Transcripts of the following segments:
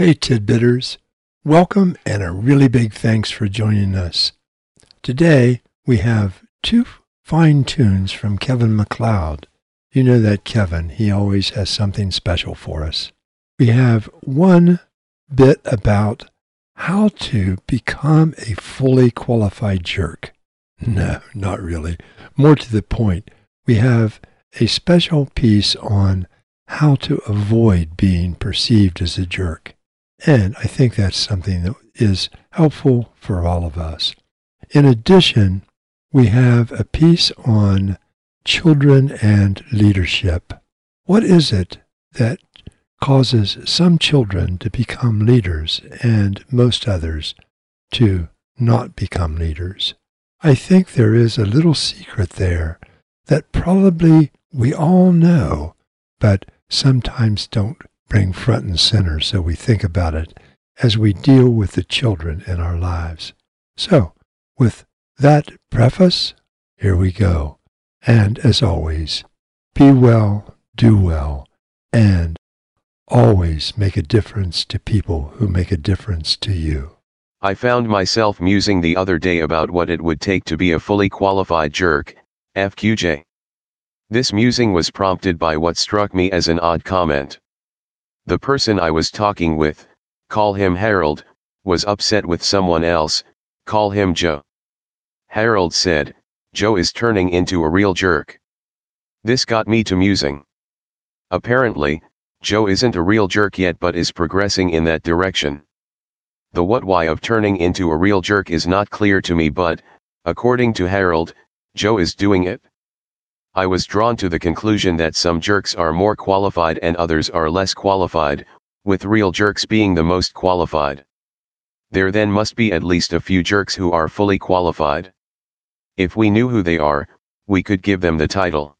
Hey, Tidbiters. Welcome and a really big thanks for joining us. Today, we have two fine tunes from Kevin MacLeod. You know that Kevin, he always has something special for us. We have one bit about how to become a fully qualified jerk. No, not really. More to the point, we have a special piece on how to avoid being perceived as a jerk. And I think that's something that is helpful for all of us. In addition, we have a piece on children and leadership. What is it that causes some children to become leaders and most others to not become leaders? I think there is a little secret there that probably we all know, but sometimes don't bring front and center so we think about it as we deal with the children in our lives. So, with that preface, here we go. And as always, be well, do well, and always make a difference to people who make a difference to you. I found myself musing the other day about what it would take to be a fully qualified jerk, FQJ. This musing was prompted by what struck me as an odd comment. The person I was talking with, call him Harold, was upset with someone else, call him Joe. Harold said, Joe is turning into a real jerk. This got me to musing. Apparently, Joe isn't a real jerk yet but is progressing in that direction. The what why of turning into a real jerk is not clear to me but, according to Harold, Joe is doing it. I was drawn to the conclusion that some jerks are more qualified and others are less qualified, with real jerks being the most qualified. There then must be at least a few jerks who are fully qualified. If we knew who they are, we could give them the title.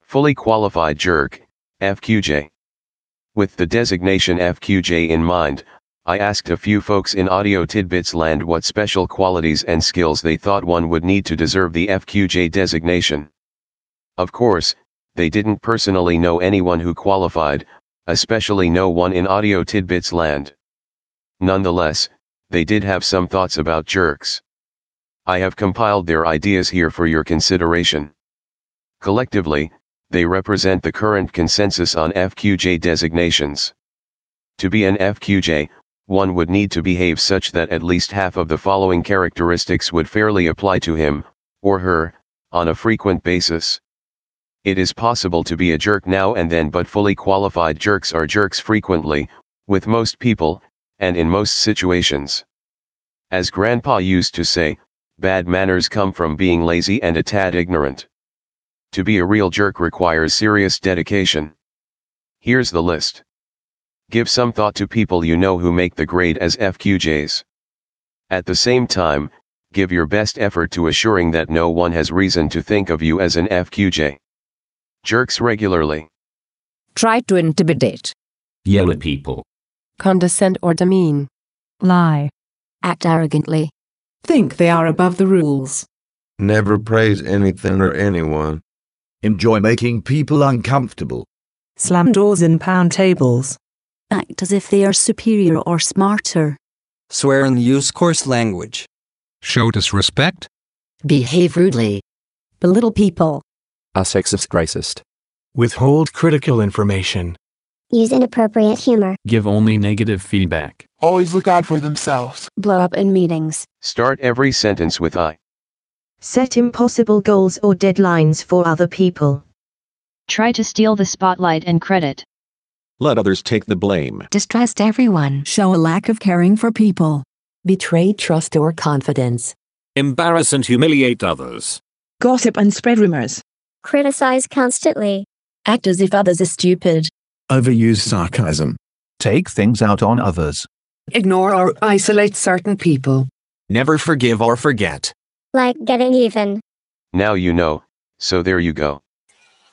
Fully qualified jerk, FQJ. With the designation FQJ in mind, I asked a few folks in Audio Tidbits land what special qualities and skills they thought one would need to deserve the FQJ designation. Of course, they didn't personally know anyone who qualified, especially no one in Audio Tidbits land. Nonetheless, they did have some thoughts about jerks. I have compiled their ideas here for your consideration. Collectively, they represent the current consensus on FQJ designations. To be an FQJ, one would need to behave such that at least half of the following characteristics would fairly apply to him, or her, on a frequent basis. It is possible to be a jerk now and then but fully qualified jerks are jerks frequently, with most people, and in most situations. As Grandpa used to say, bad manners come from being lazy and a tad ignorant. To be a real jerk requires serious dedication. Here's the list. Give some thought to people you know who make the grade as FQJs. At the same time, give your best effort to assuring that no one has reason to think of you as an FQJ. Jerks regularly. Try to intimidate. Yell at people. condescend or demean, lie, act arrogantly, think they are above the rules, Never praise anything or anyone. Enjoy making people uncomfortable. slam doors and pound tables, act as if they are superior or smarter, Swear and use coarse language. Show disrespect. behave rudely, belittle people, are sexist racist. Withhold critical information. Use inappropriate humor. Give only negative feedback. Always look out for themselves. blow up in meetings, Start every sentence with I. Set impossible goals or deadlines for other people. Try to steal the spotlight and credit. Let others take the blame. Distrust everyone. Show a lack of caring for people. Betray trust or confidence. Embarrass and humiliate others. Gossip and spread rumors. Criticize constantly. act as if others are stupid, Overuse sarcasm. Take things out on others. ignore or isolate certain people, Never forgive or forget. Like getting even. Now you know, so there you go.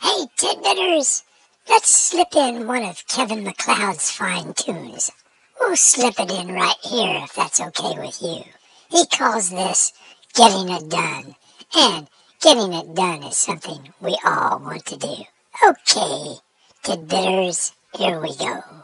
Hey, Tidbiters! Let's slip in one of Kevin MacLeod's fine tunes. We'll slip it in right here if that's okay with you. He calls this getting it done. And getting it done is something we all want to do. Okay, Tidbiters, here we go.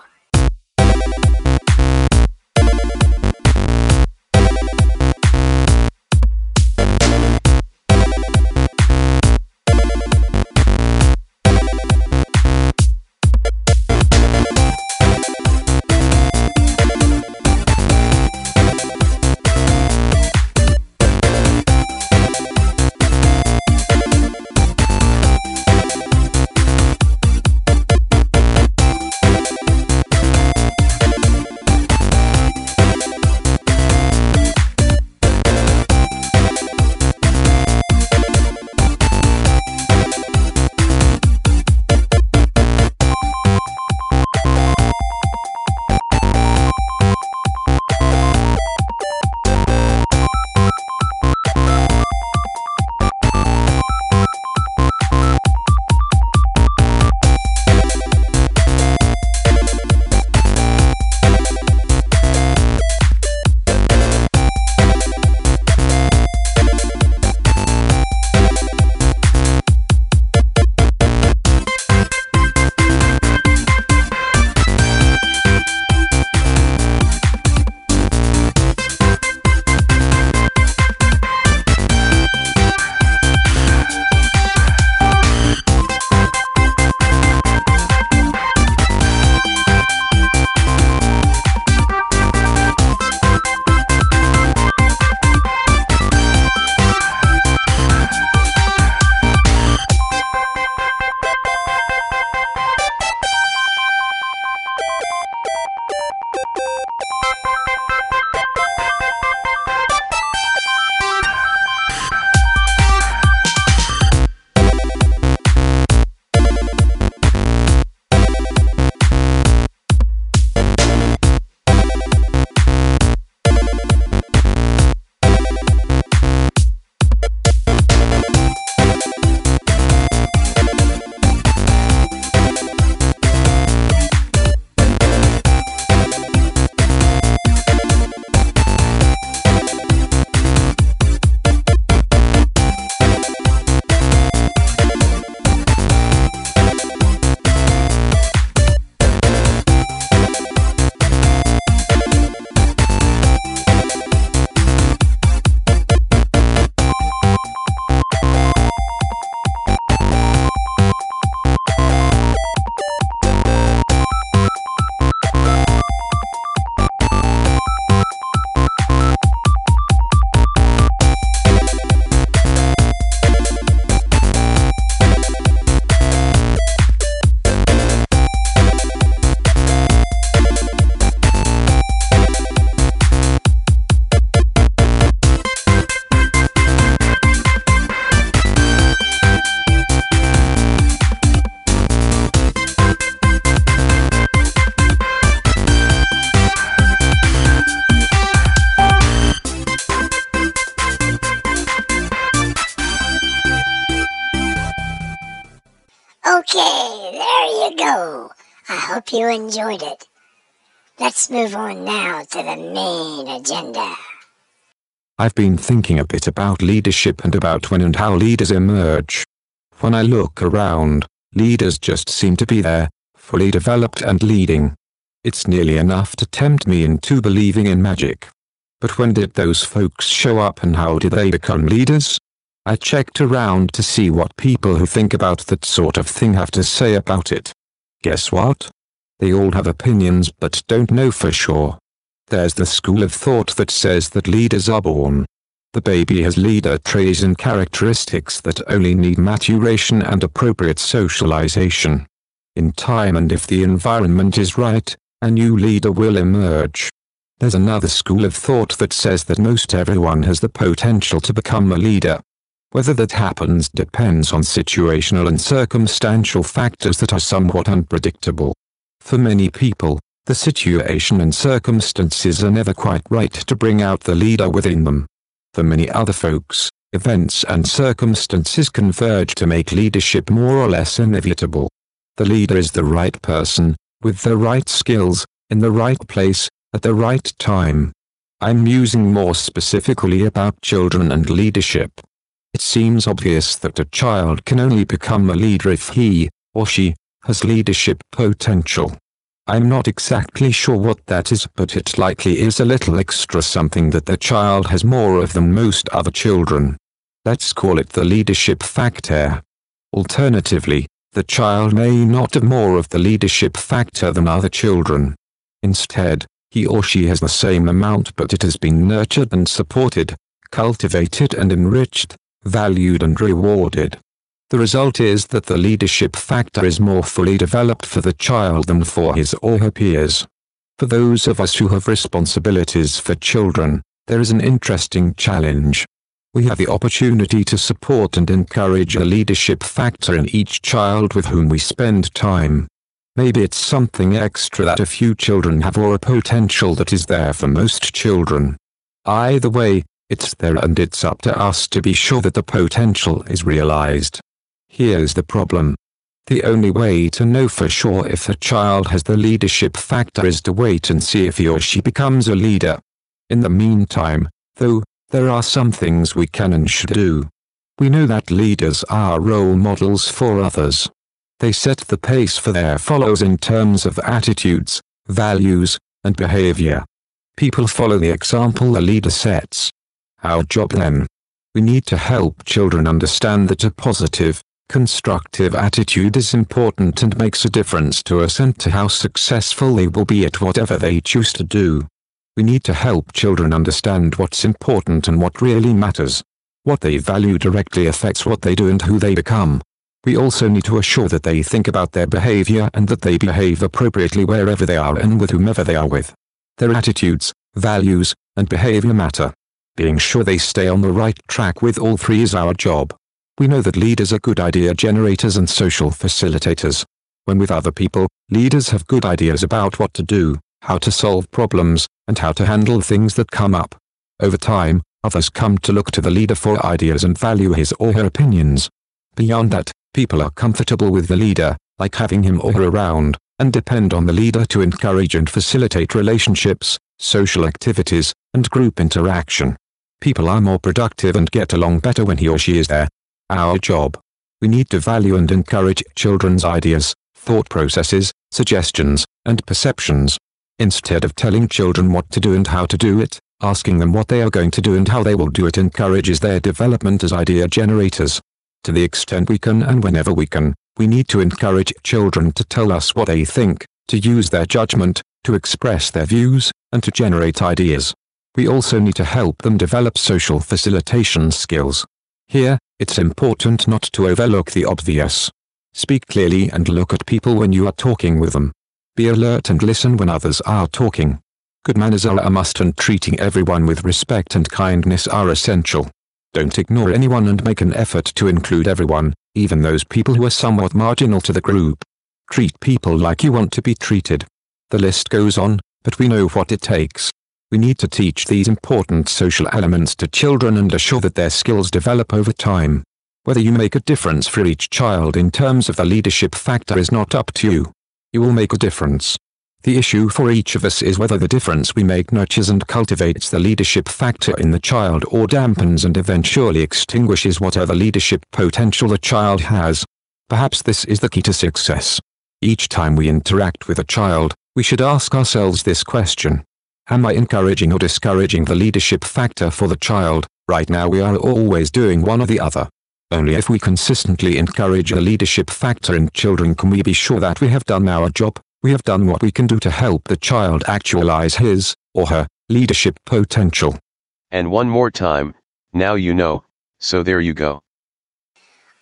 Enjoyed it. Let's move on now to the main agenda. I've been thinking a bit about leadership and about when and how leaders emerge. When I look around, leaders just seem to be there, fully developed and leading. It's nearly enough to tempt me into believing in magic. But when did those folks show up and how did they become leaders? I checked around to see what people who think about that sort of thing have to say about it. Guess what? They all have opinions but don't know for sure. There's the school of thought that says that leaders are born. The baby has leader traits and characteristics that only need maturation and appropriate socialization. In time and if the environment is right, a new leader will emerge. There's another school of thought that says that most everyone has the potential to become a leader. Whether that happens depends on situational and circumstantial factors that are somewhat unpredictable. For many people, the situation and circumstances are never quite right to bring out the leader within them. For many other folks, events and circumstances converge to make leadership more or less inevitable. The leader is the right person, with the right skills, in the right place, at the right time. I'm musing more specifically about children and leadership. It seems obvious that a child can only become a leader if he, or she, has leadership potential. I'm not exactly sure what that is but it likely is a little extra something that the child has more of than most other children. Let's call it the leadership factor. Alternatively, the child may not have more of the leadership factor than other children. Instead, he or she has the same amount but it has been nurtured and supported, cultivated and enriched, valued and rewarded. The result is that the leadership factor is more fully developed for the child than for his or her peers. For those of us who have responsibilities for children, there is an interesting challenge. We have the opportunity to support and encourage a leadership factor in each child with whom we spend time. Maybe it's something extra that a few children have or a potential that is there for most children. Either way, it's there and it's up to us to be sure that the potential is realized. Here's the problem. The only way to know for sure if a child has the leadership factor is to wait and see if he or she becomes a leader. In the meantime, though, there are some things we can and should do. We know that leaders are role models for others. They set the pace for their followers in terms of attitudes, values, and behavior. People follow the example a leader sets. Our job then. We need to help children understand that a positive, constructive attitude is important and makes a difference to us and to how successful they will be at whatever they choose to do. We need to help children understand what's important and what really matters. What they value directly affects what they do and who they become. We also need to assure that they think about their behavior and that they behave appropriately wherever they are and with whomever they are with. Their attitudes, values, and behavior matter. Being sure they stay on the right track with all three is our job. We know that leaders are good idea generators and social facilitators. When with other people, leaders have good ideas about what to do, how to solve problems, and how to handle things that come up. Over time, others come to look to the leader for ideas and value his or her opinions. Beyond that, people are comfortable with the leader, like having him or her around, and depend on the leader to encourage and facilitate relationships, social activities, and group interaction. People are more productive and get along better when he or she is there. Our job. We need to value and encourage children's ideas, thought processes, suggestions, and perceptions. Instead of telling children what to do and how to do it, asking them what they are going to do and how they will do it encourages their development as idea generators. To the extent we can and whenever we can, we need to encourage children to tell us what they think, to use their judgment, to express their views, and to generate ideas. We also need to help them develop social facilitation skills. Here, it's important not to overlook the obvious. Speak clearly and look at people when you are talking with them. Be alert and listen when others are talking. Good manners are a must and treating everyone with respect and kindness are essential. Don't ignore anyone and make an effort to include everyone, even those people who are somewhat marginal to the group. Treat people like you want to be treated. The list goes on, but we know what it takes. We need to teach these important social elements to children and assure that their skills develop over time. Whether you make a difference for each child in terms of the leadership factor is not up to you. you will make a difference. The issue for each of us is whether the difference we make nurtures and cultivates the leadership factor in the child or dampens and eventually extinguishes whatever leadership potential the child has. Perhaps this is the key to success. Each time we interact with a child, we should ask ourselves this question. Am I encouraging or discouraging the leadership factor for the child? Right now we are always doing one or the other. Only if we consistently encourage a leadership factor in children can we be sure that we have done our job, we have done what we can do to help the child actualize his, or her, leadership potential. And one more time, now you know, so there you go.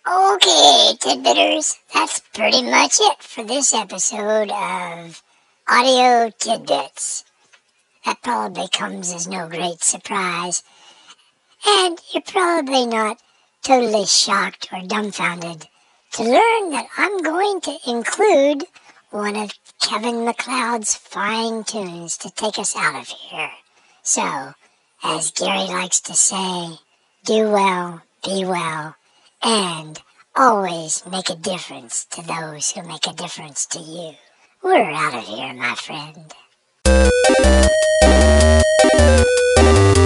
Okay, Tidbiters, that's pretty much it for this episode of Audio Tidbits. That probably comes as no great surprise. And you're probably not totally shocked or dumbfounded to learn that I'm going to include one of Kevin MacLeod's fine tunes to take us out of here. So, as Gary likes to say, do well, be well, and always make a difference to those who make a difference to you. We're out of here, my friend. Música